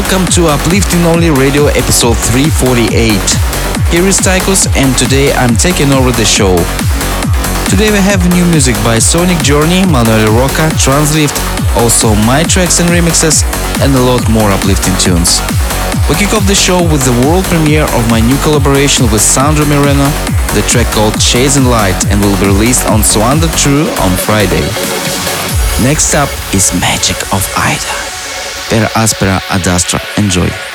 Welcome to Uplifting Only Radio episode 348. Here is Tycoos and today I'm taking over the show. Today we have new music by Sonic Journey, Manuel Rocca, Translift, also my tracks and remixes, and a lot more uplifting tunes. We kick off the show with the world premiere of my new collaboration with Sandro Moreno, the track called Chasing Light and will be released on Suanda True on Friday. Next up is Magic of Ida per aspera ad astra. Enjoy.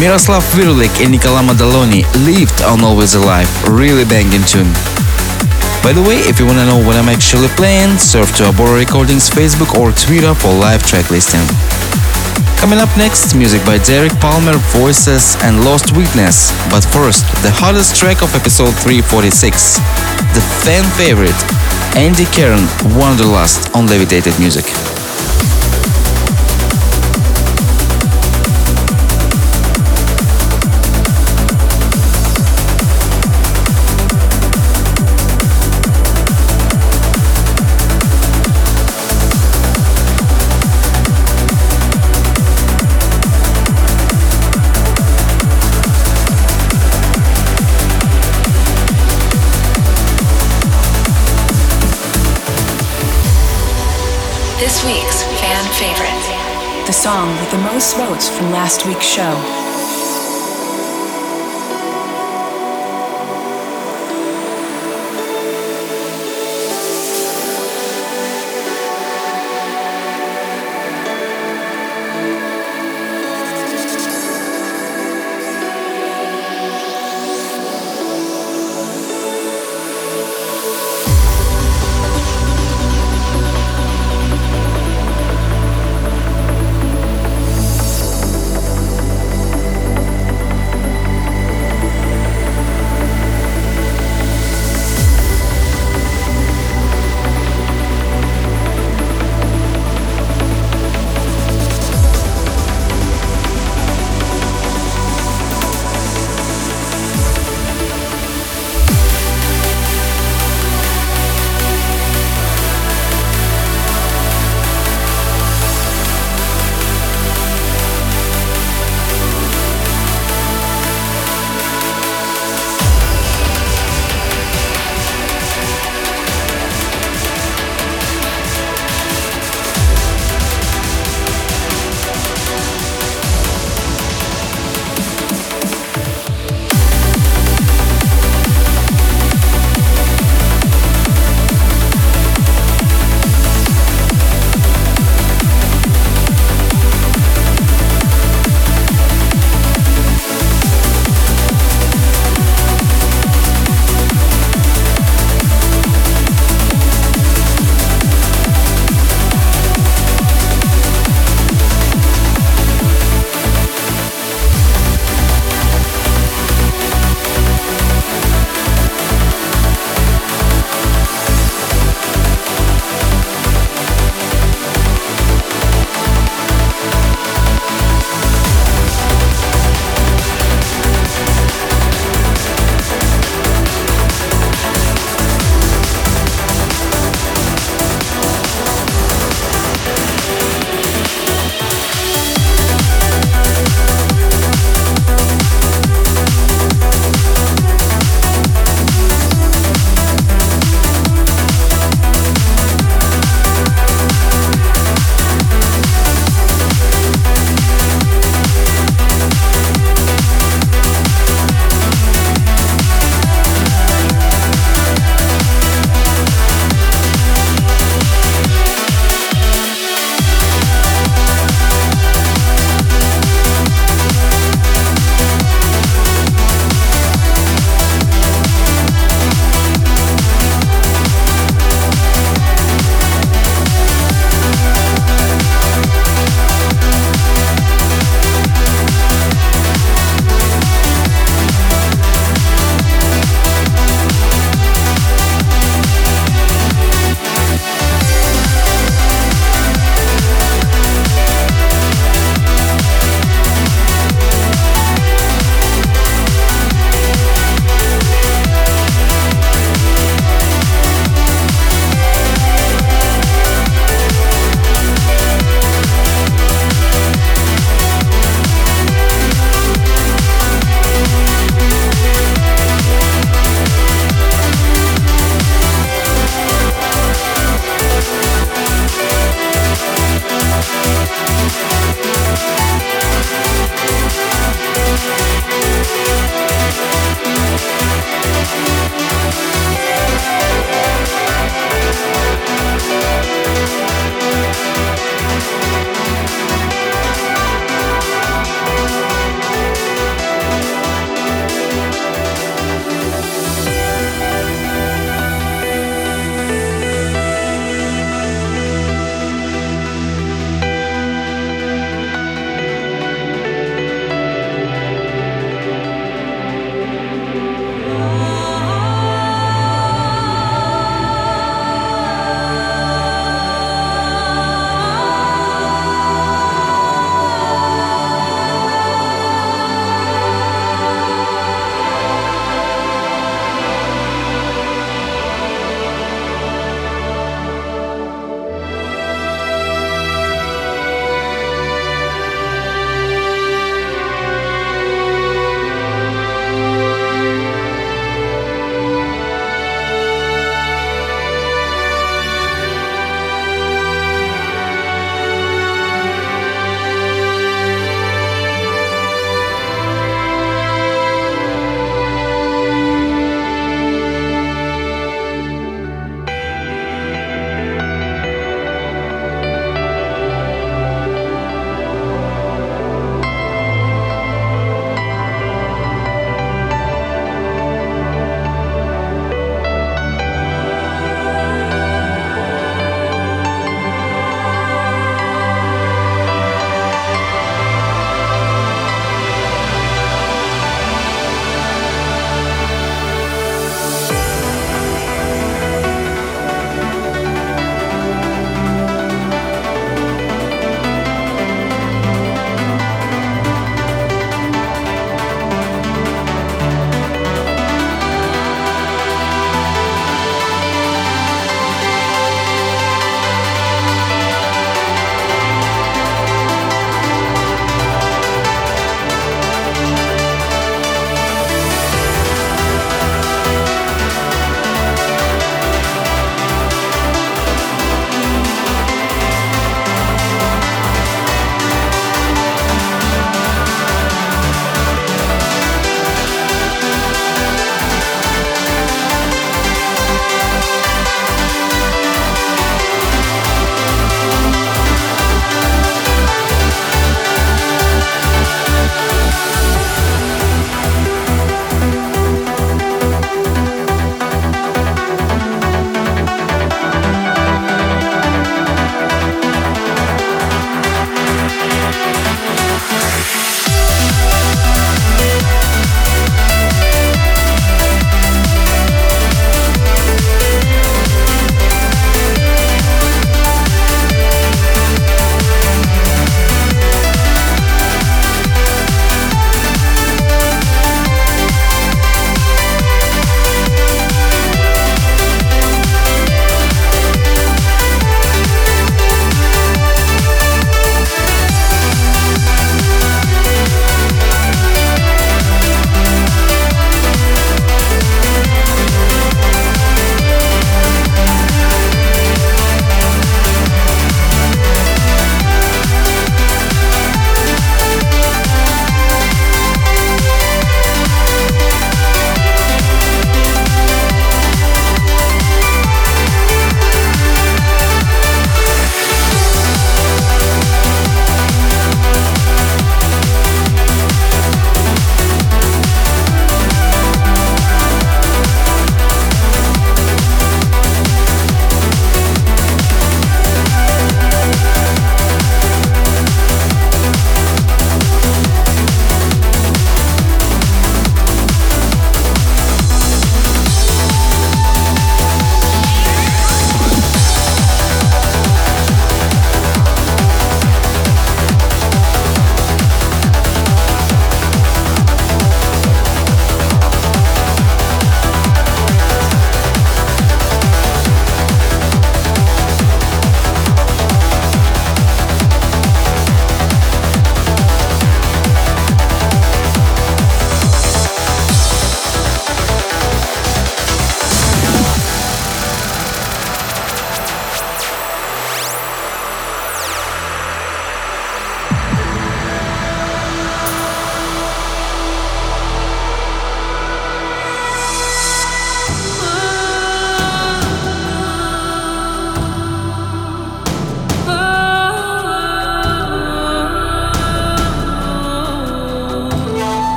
Miroslav Vrlik and Nicola Madaloni lived on Always Alive, really banging tune. By the way, if you wanna know what I'm actually playing, surf to Abora Recordings Facebook or Twitter for live track listing. Coming up next, music by Derek Palmer, Voices and Lost Witness. But first, the hottest track of episode 346, the fan favorite, Andy Karen, Wanderlust on Levitated Music. Song with the most votes from last week's show.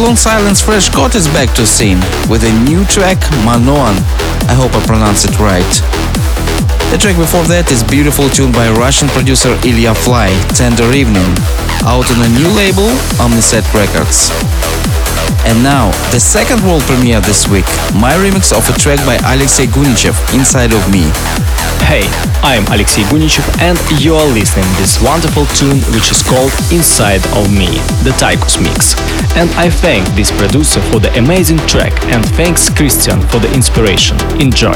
Long silence, Fresh Caught is back to scene with a new track, Manoan. I hope I pronounce it right. The track before that is beautiful tune by Russian producer Ilya Fly, Tender Evening, out on a new label, Omniset Records. And now, the second world premiere this week, my remix of a track by Alexey Gunichev, Inside of Me. Hey, I'm Alexey Gunichev and you are listening this wonderful tune which is called Inside of Me, the Tycoos mix. And I thank this producer for the amazing track and thanks Christian for the inspiration. Enjoy!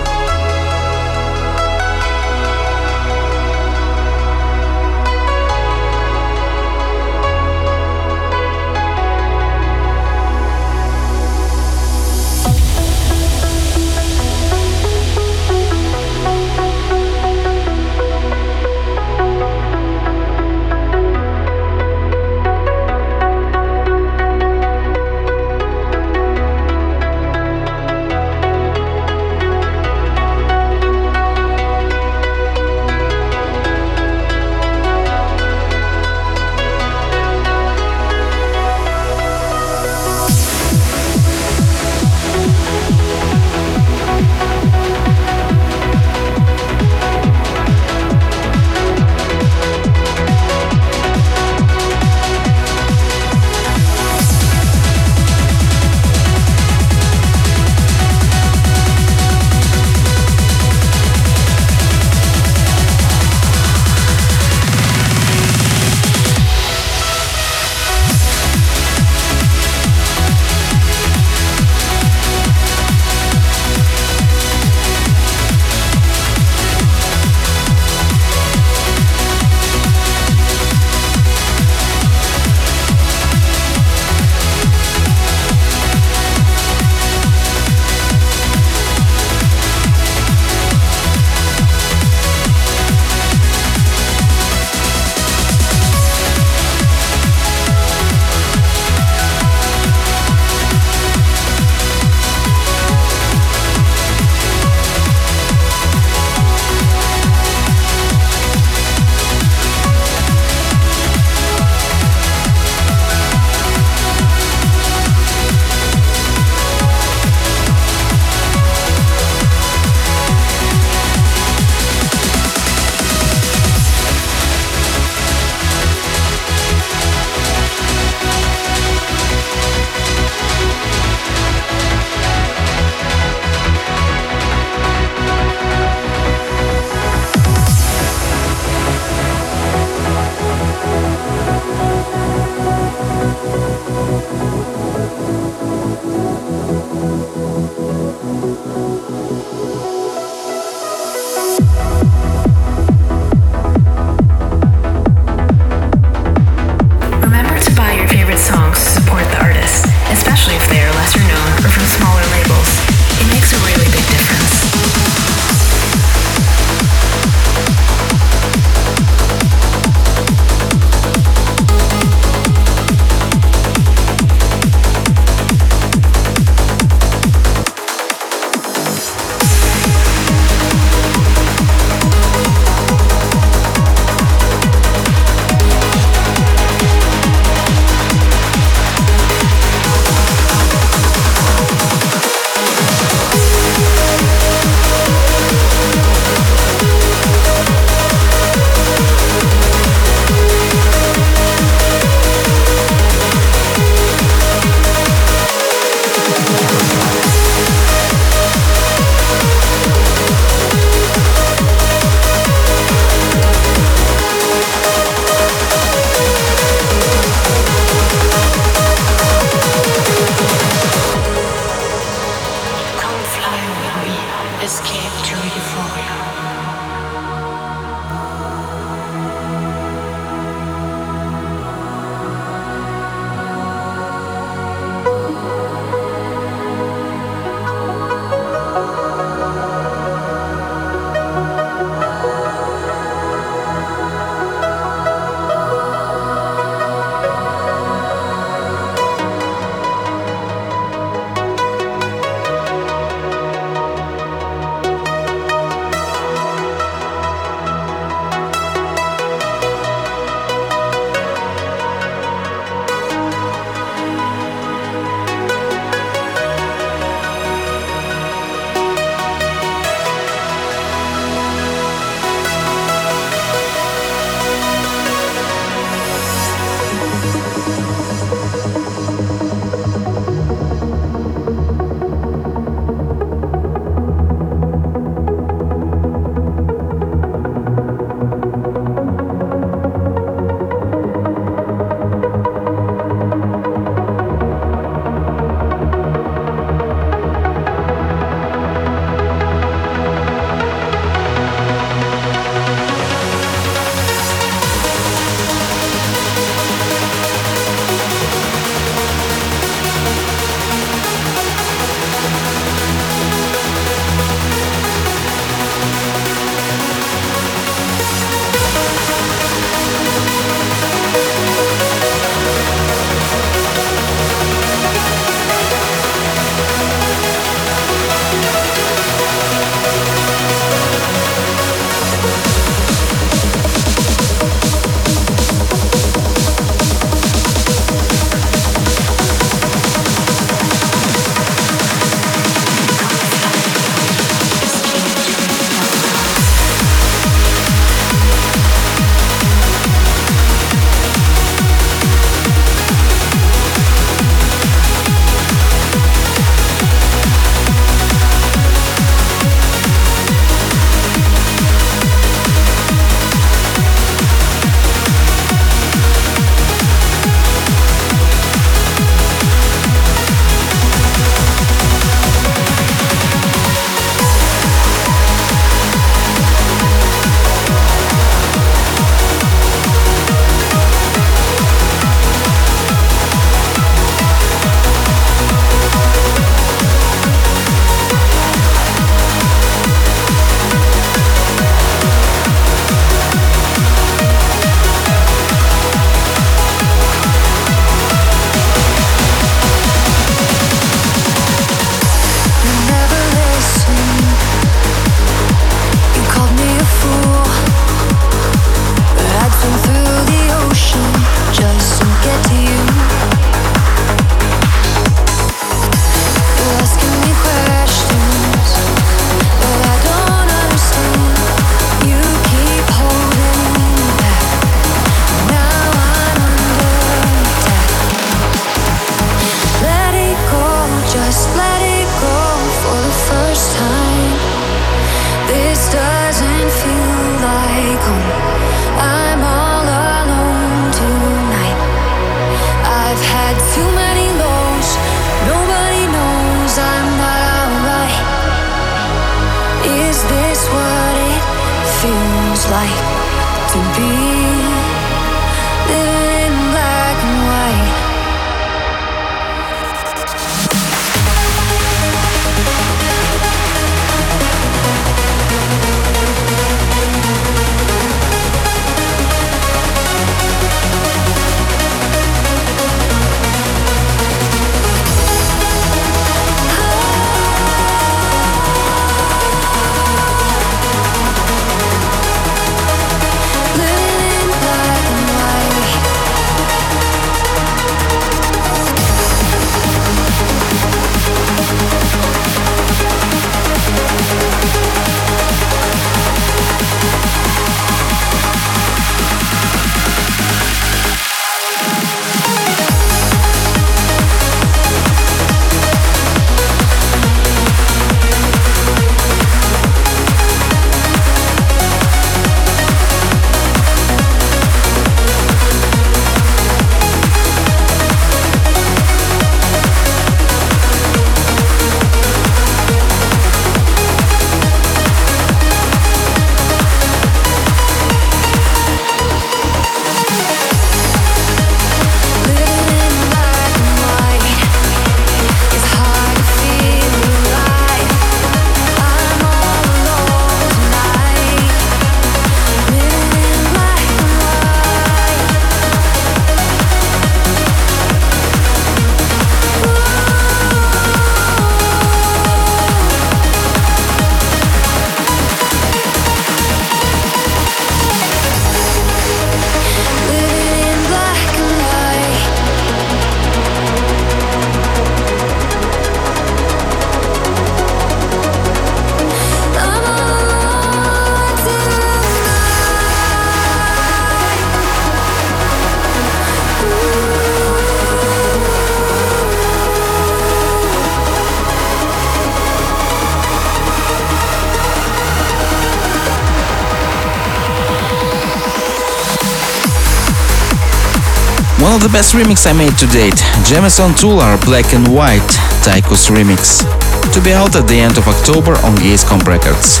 Of the best remix I made to date, Jameson Tular Black and White Tycoos remix. To be out at the end of October on Gamescom Records.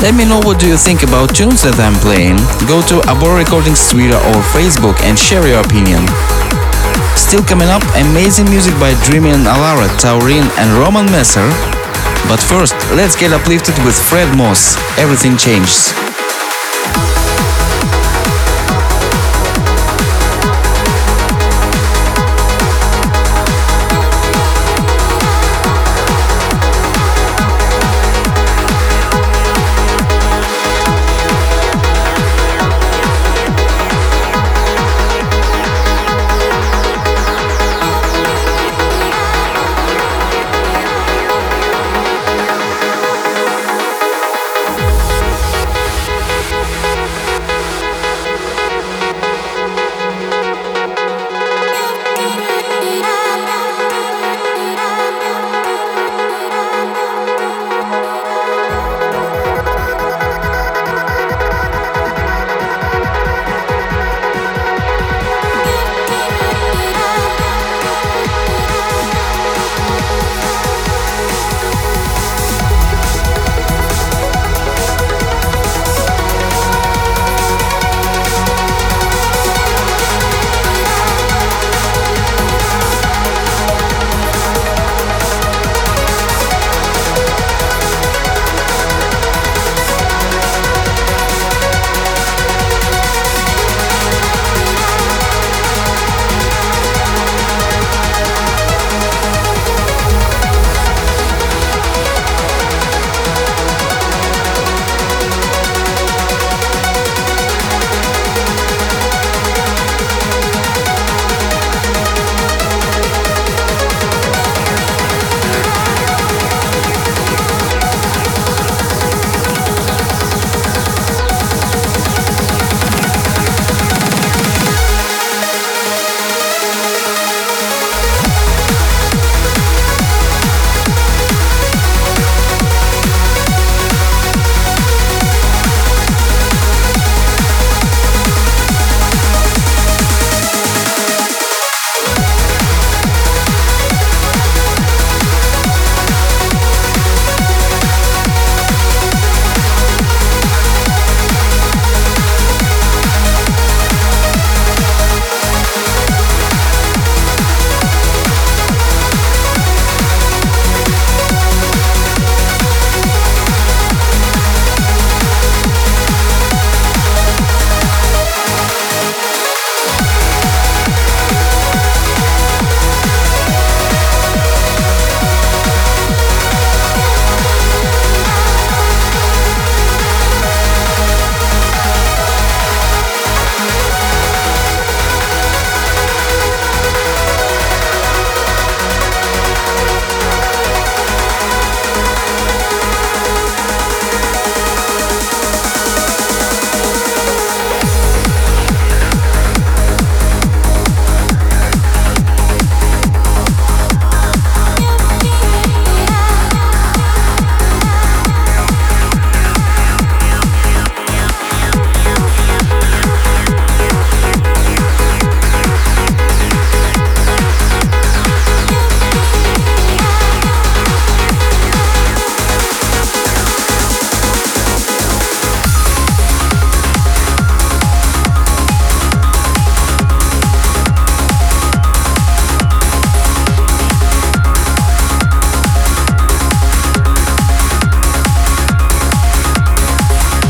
Let me know what do you think about tunes that I'm playing. Go to Abor Recordings Twitter or Facebook and share your opinion. Still coming up, amazing music by Dreamy and Alara, Taurin and Roman Messer. But first, let's get uplifted with Fred Moss. Everything changes.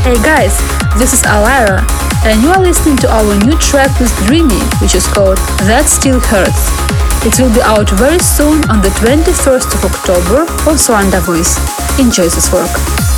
Guys, this is Alara, and you are listening to our new track with Dreamy, which is called That Still Hurts. It will be out very soon on the 21st of October on Suanda Voice. Enjoy this work.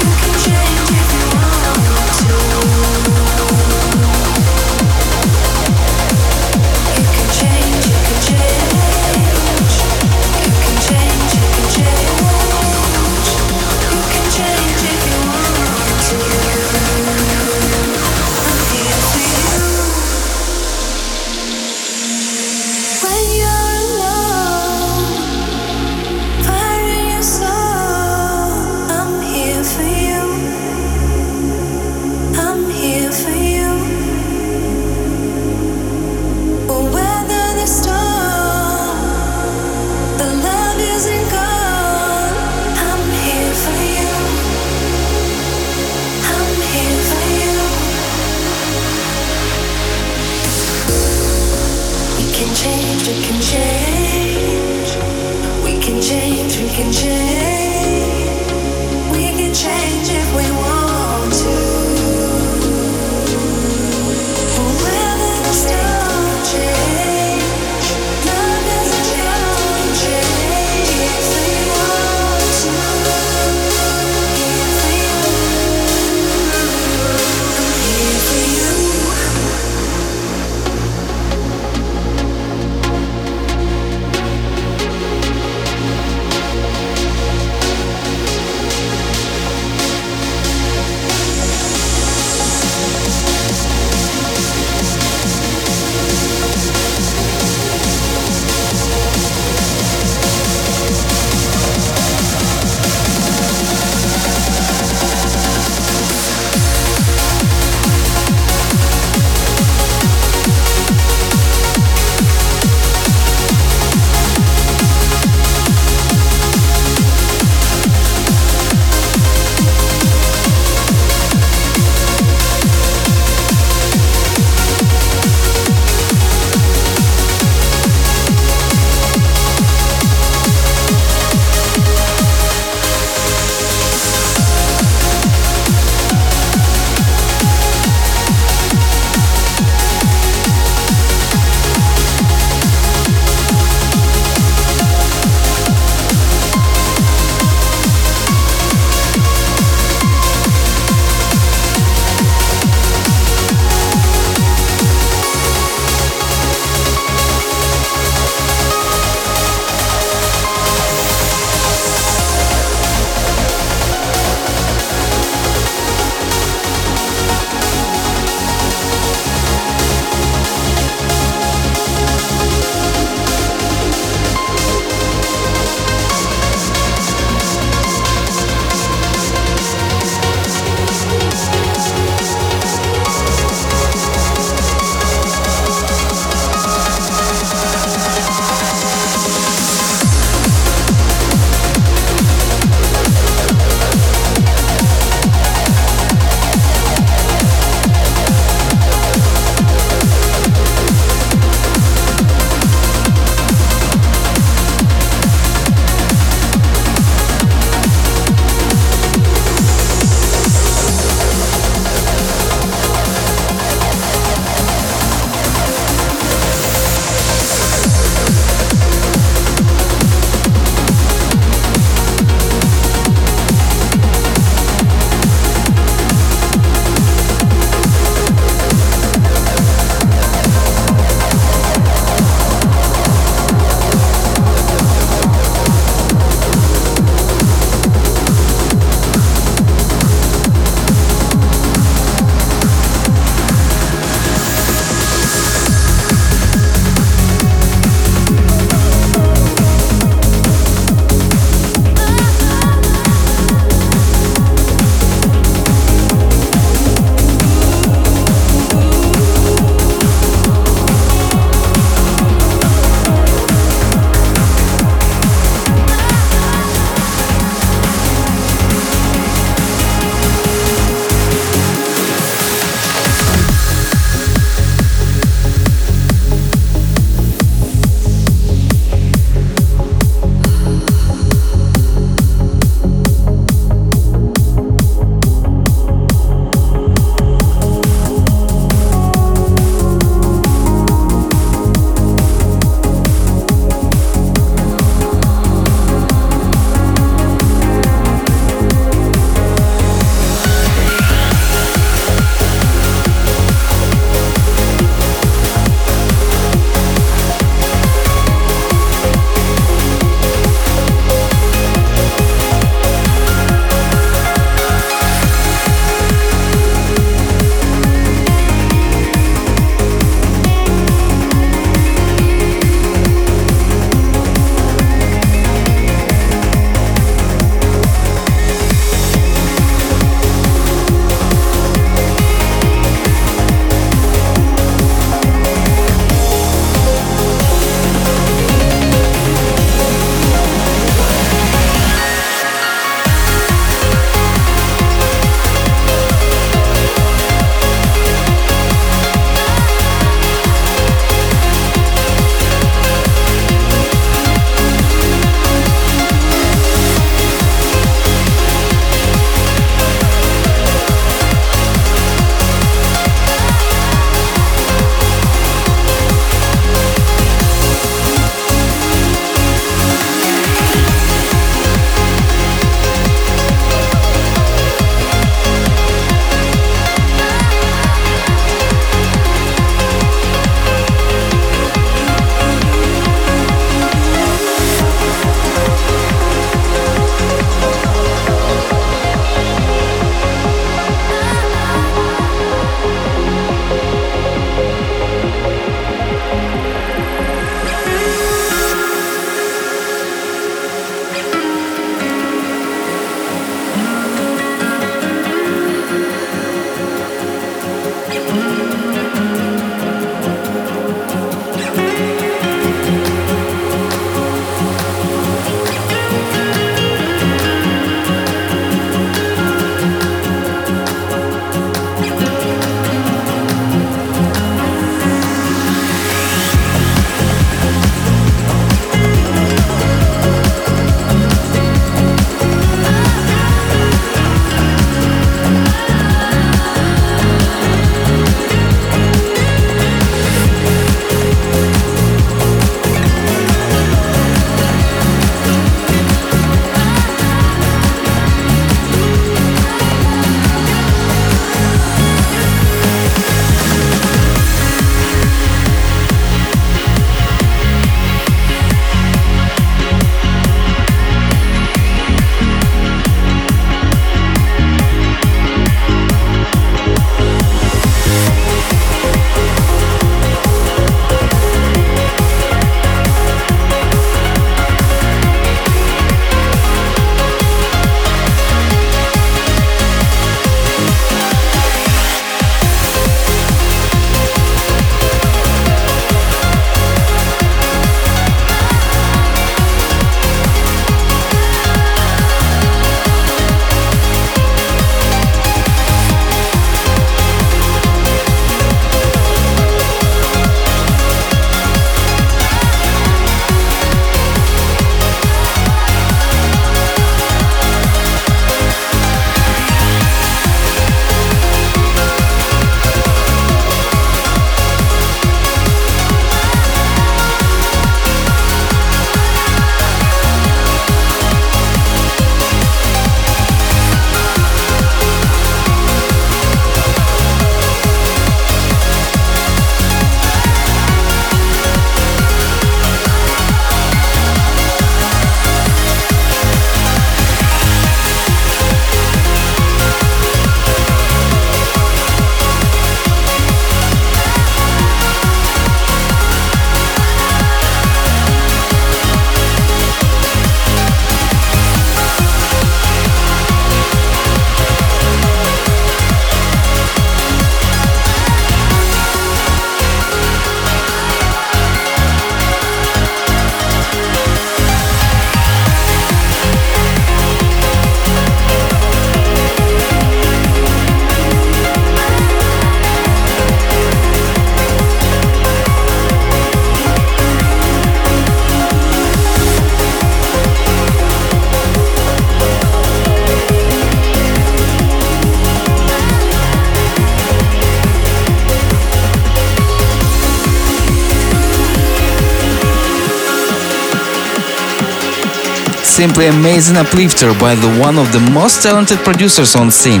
Simply amazing uplifter by the one of the most talented producers on scene,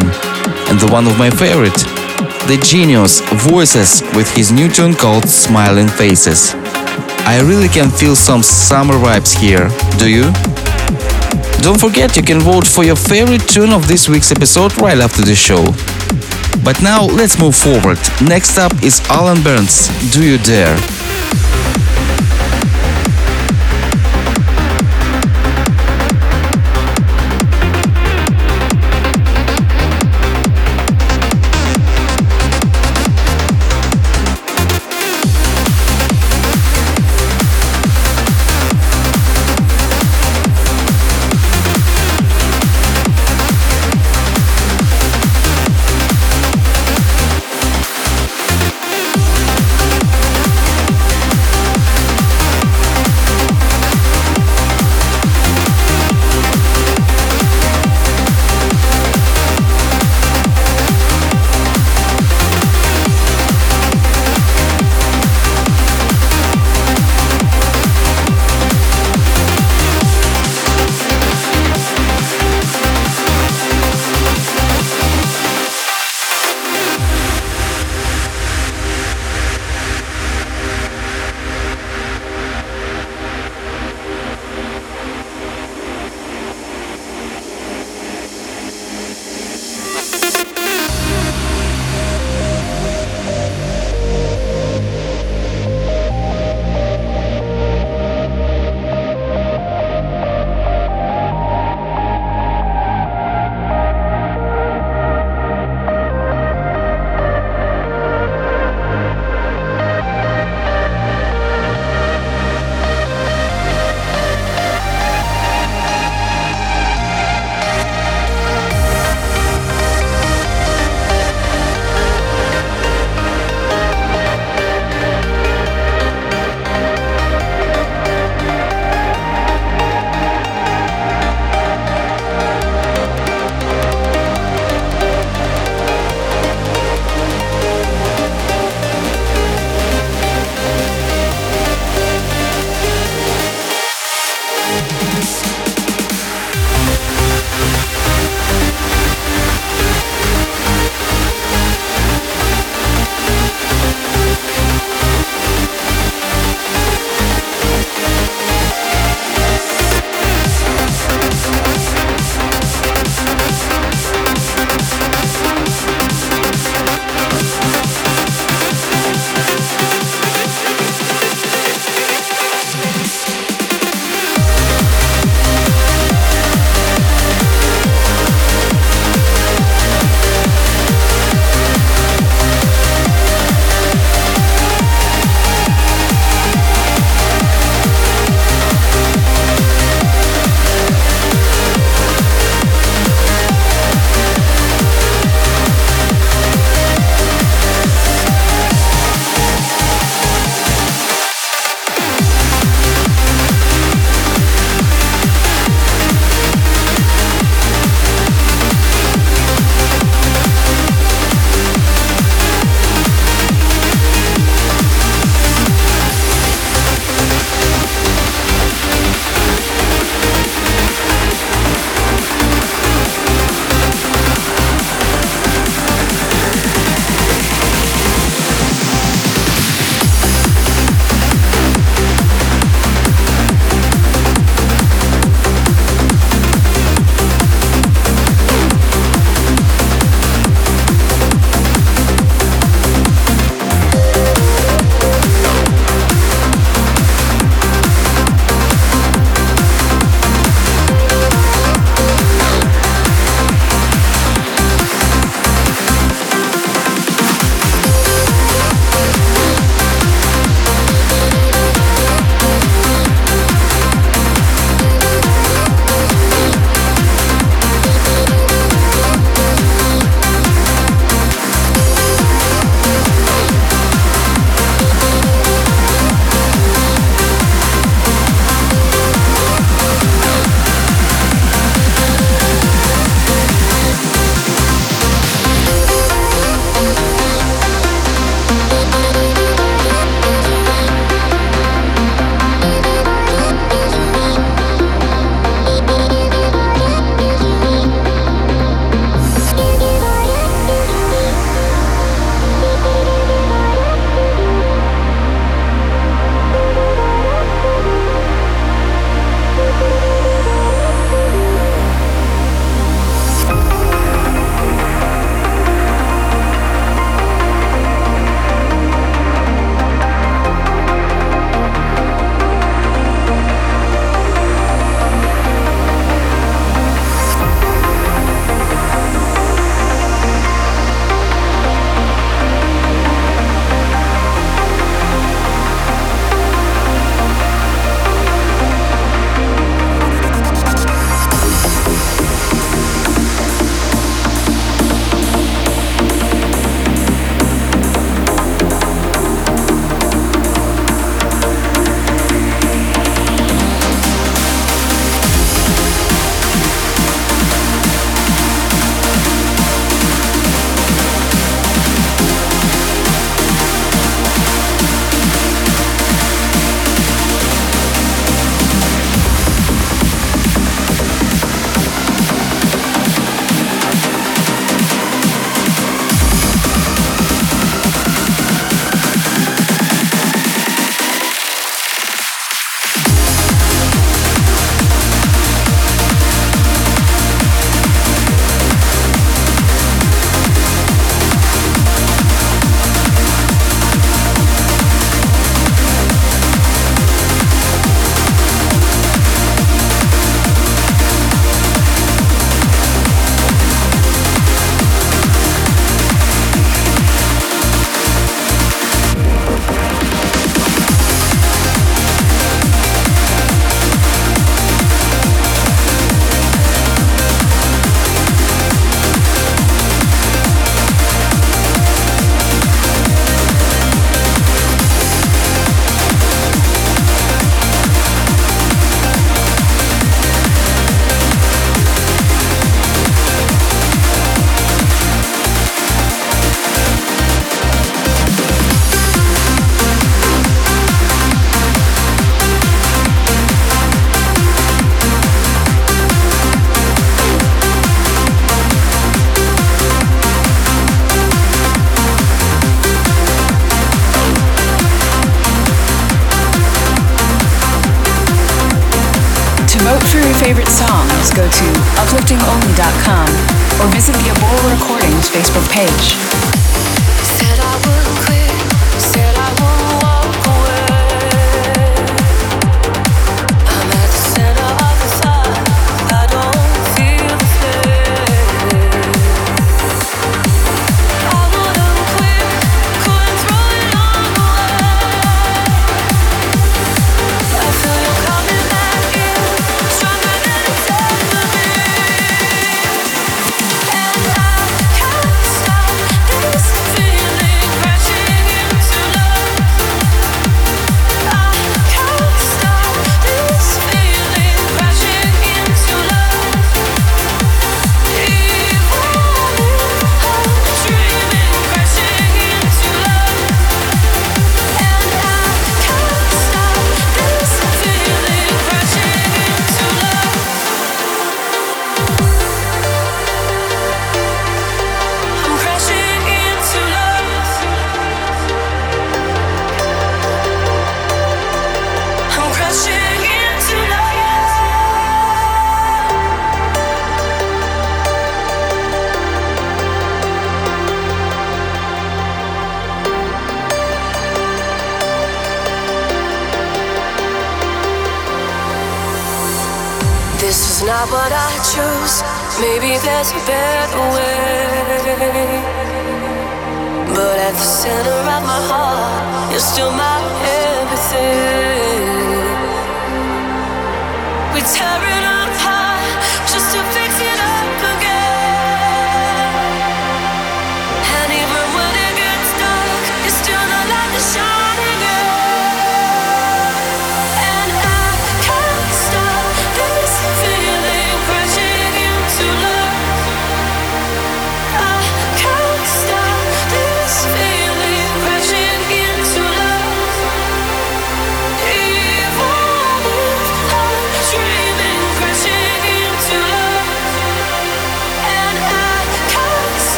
and the one of my favorite, the genius Voices with his new tune called Smiling Faces. I really can feel some summer vibes here, do you? Don't forget you can vote for your favorite tune of this week's episode right after the show. But now let's move forward. Next up is Alan Burns, Do You Dare?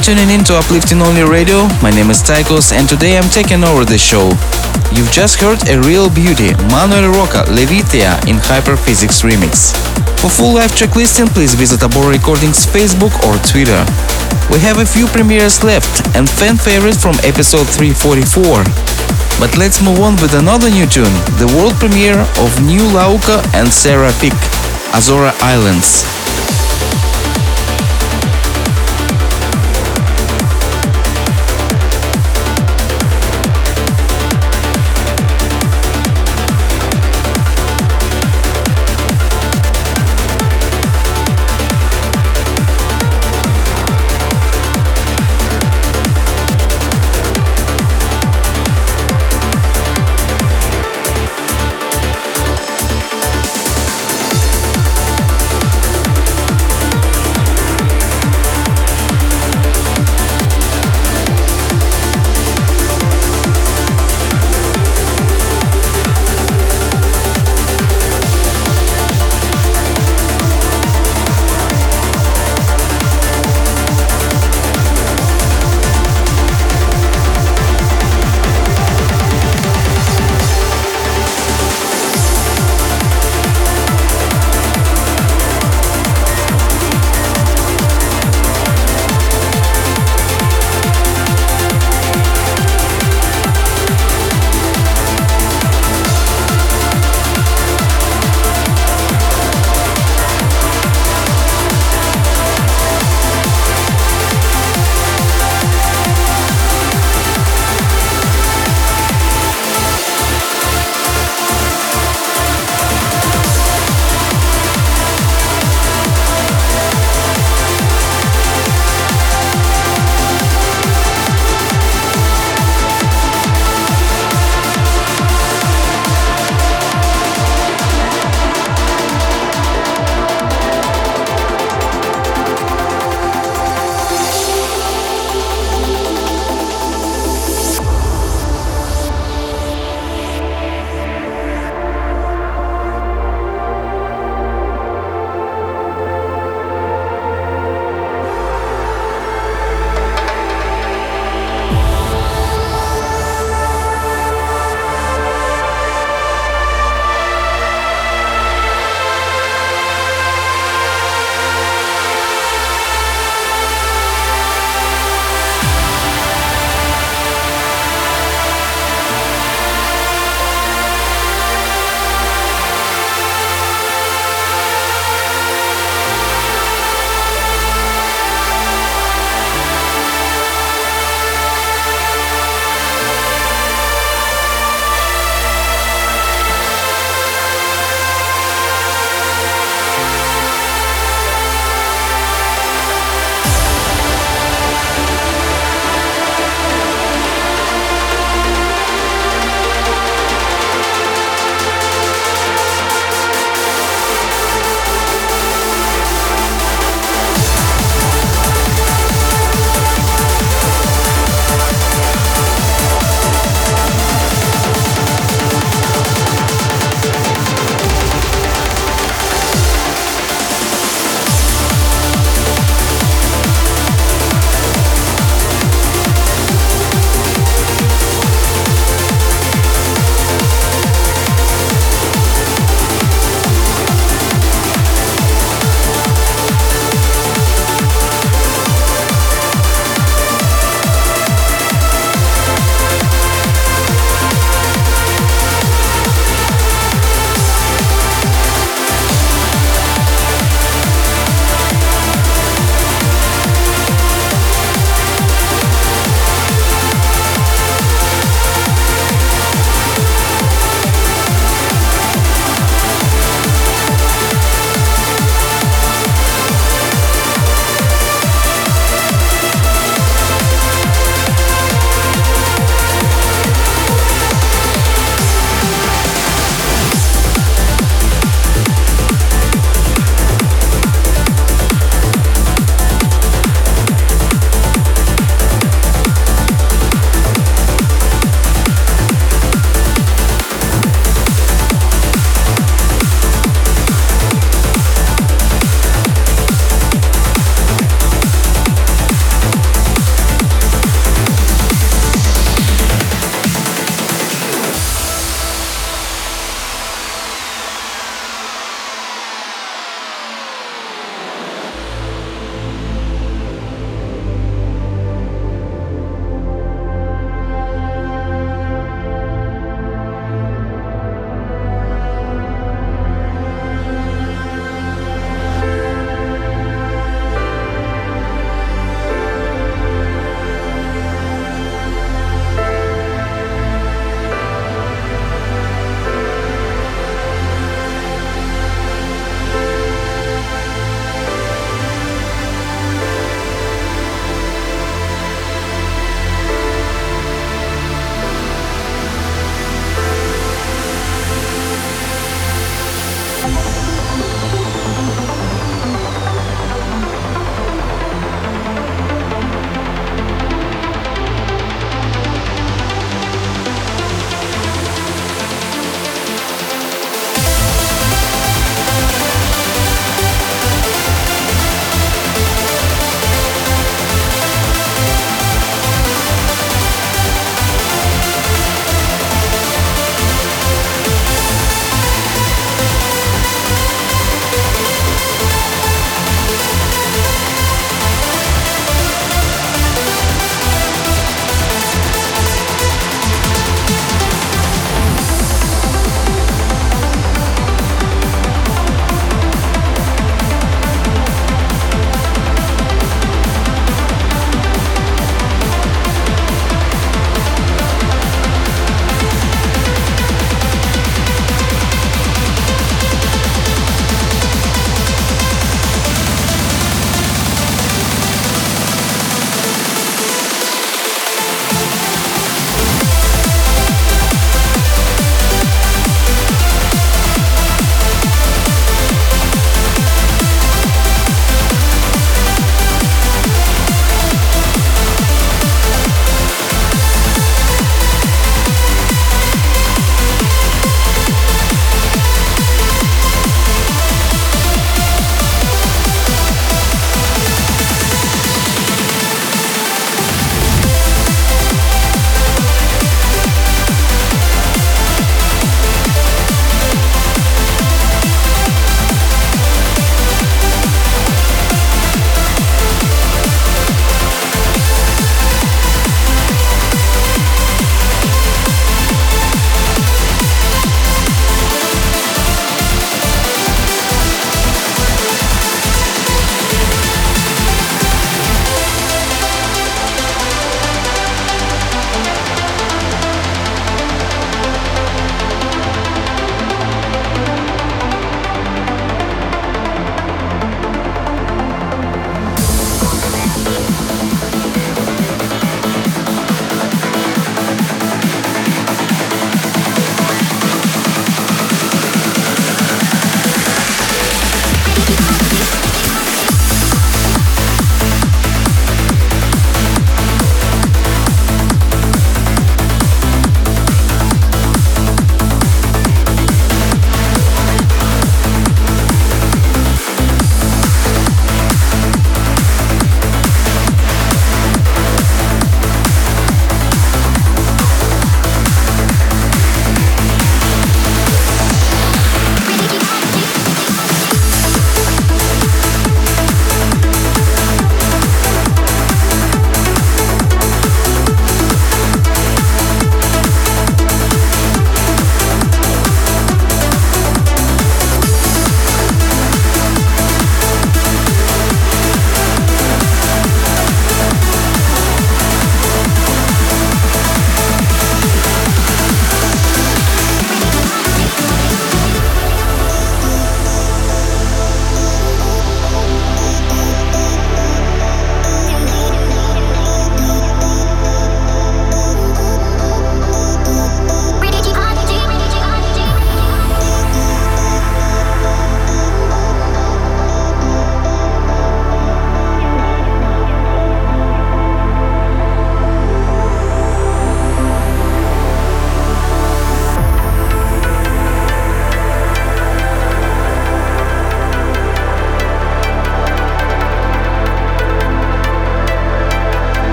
You're tuning in to Uplifting Only Radio. My name is Tycoos and today I'm taking over the show. You've just heard a real beauty, Manuel Rocca, Levitia in Hyperphysics remix. For full live track listing, please visit Abora Recordings Facebook or Twitter. We have a few premieres left and fan favorite from episode 344. But let's move on with another new tune, the world premiere of New Lauka and Sarah Pick, Azora Islands.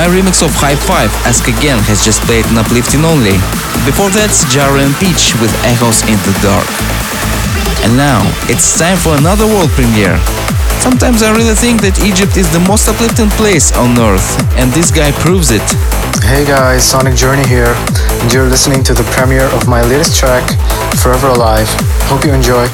My remix of High Five, Ask Again, has just played in Uplifting Only. Before that, Jaro and Peach with Echoes in the Dark. And now, it's time for another world premiere. Sometimes I really think that Egypt is the most uplifting place on earth, and this guy proves it. Hey guys, Sonic Journey here, and you're listening to the premiere of my latest track, Forever Alive. Hope you enjoy.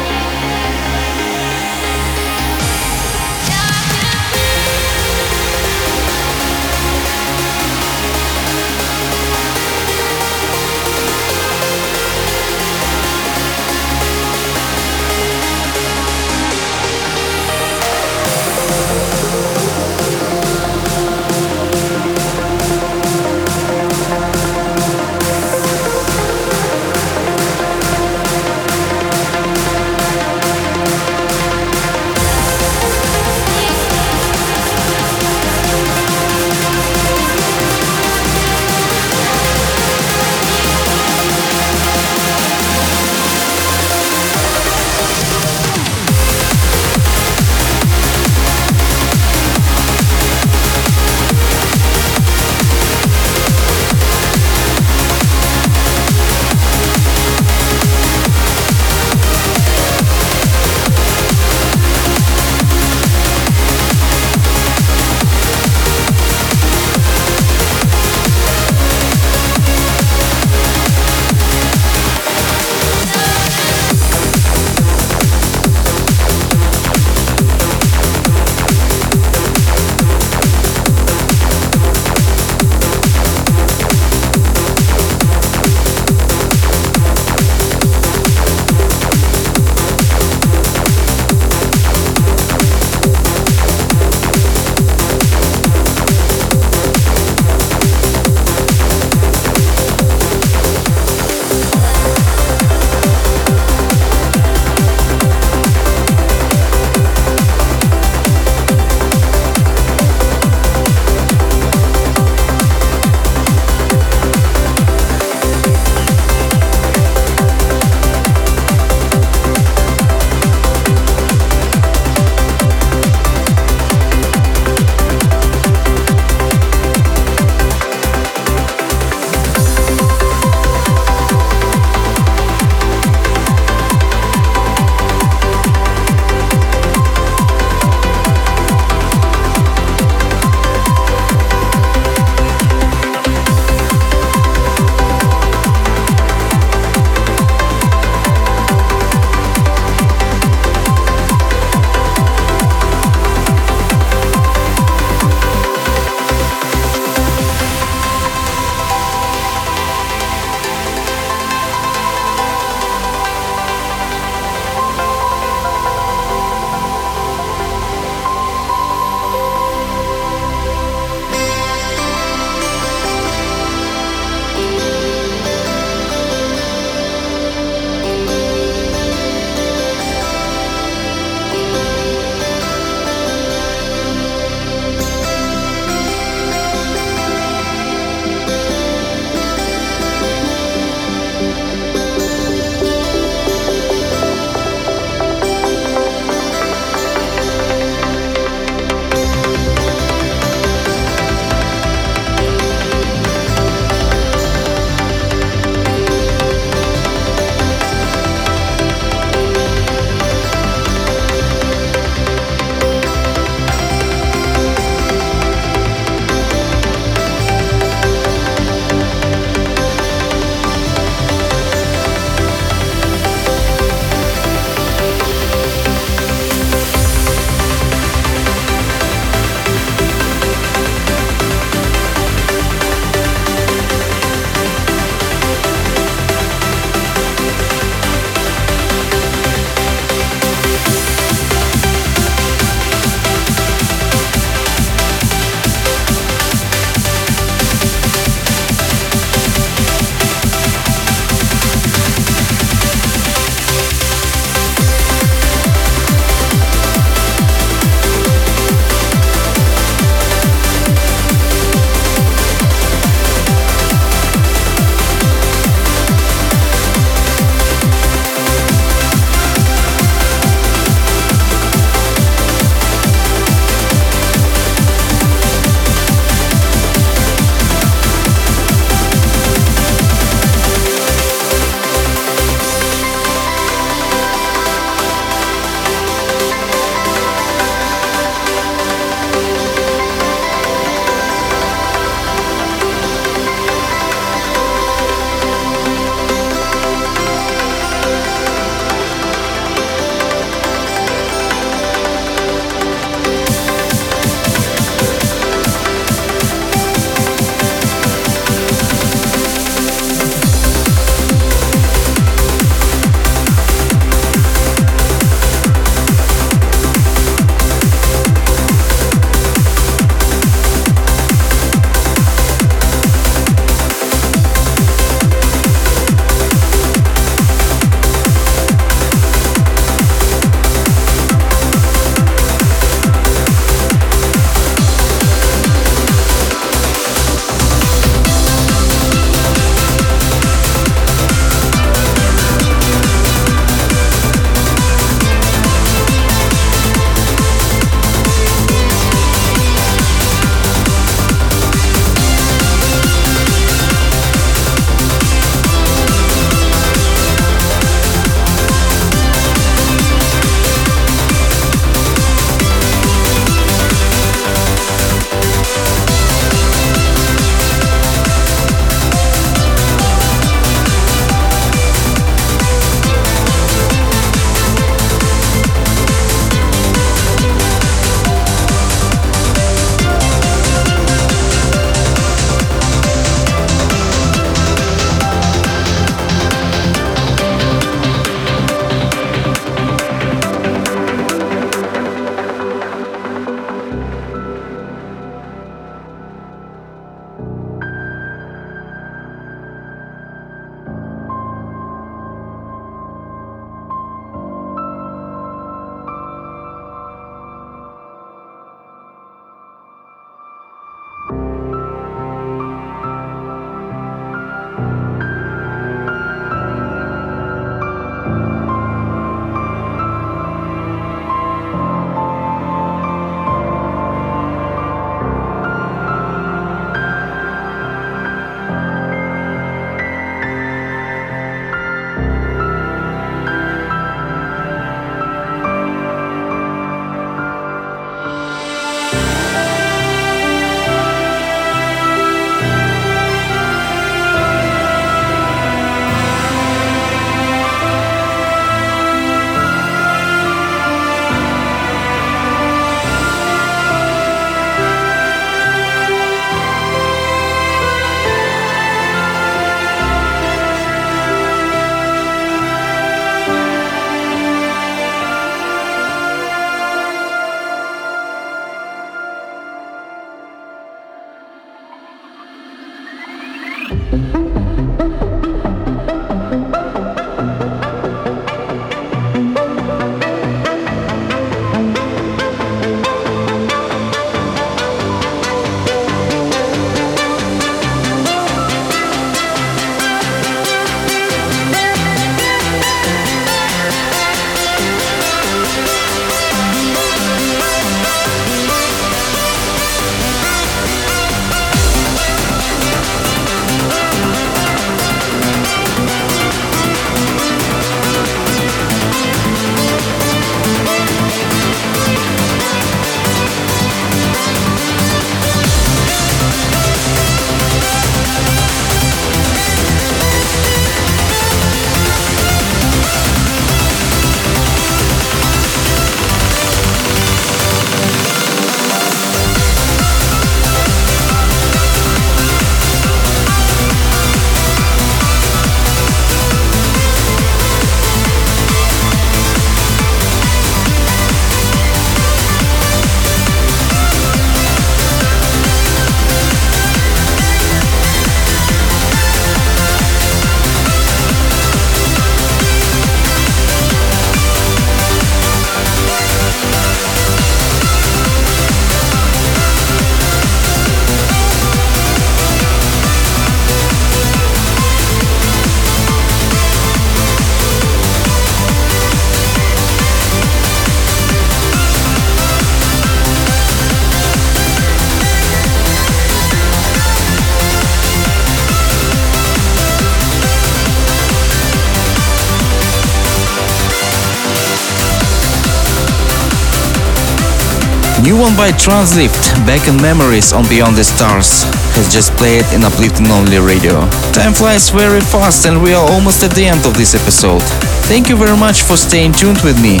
One by Translift, Back in Memories on Beyond the Stars, has just played in Uplifting Only Radio. Time flies very fast and we are almost at the end of this episode. Thank you very much for staying tuned with me.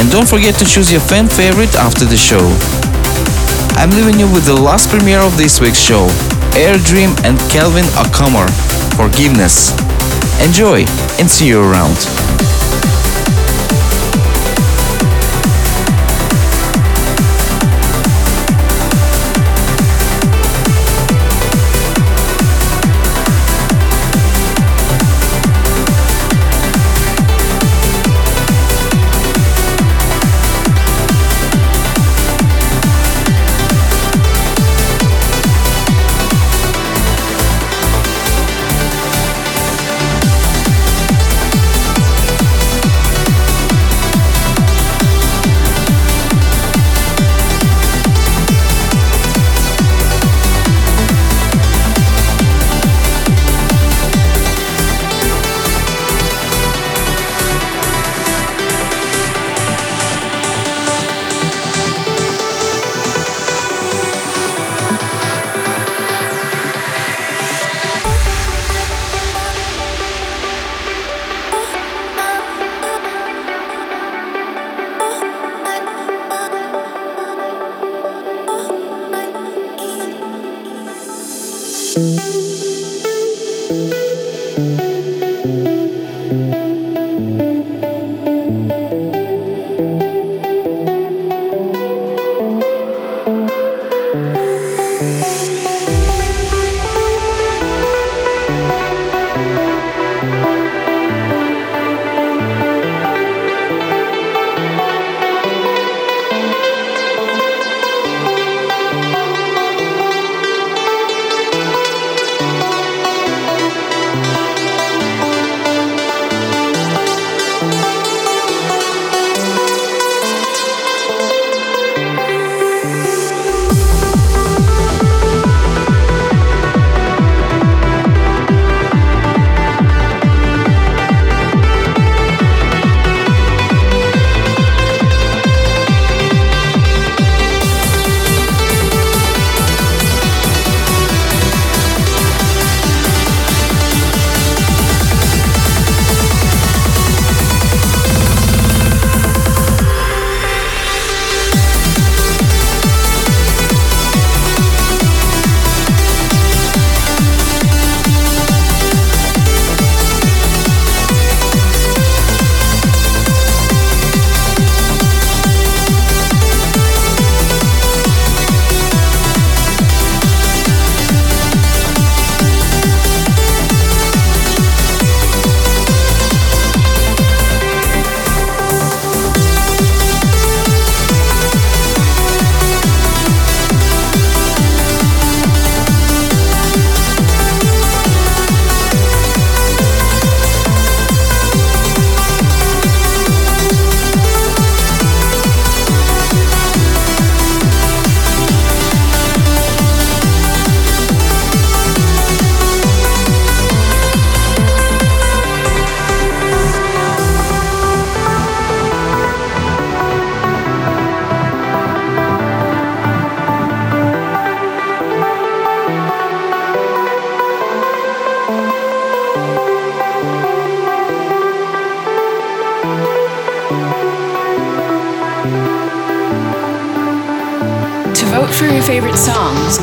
And don't forget to choose your fan favorite after the show. I'm leaving you with the last premiere of this week's show, Air Dream and Kelvin O'Connor, Forgiveness. Enjoy and see you around.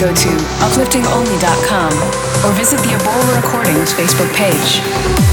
Go to upliftingonly.com or visit the Abora Recordings Facebook page.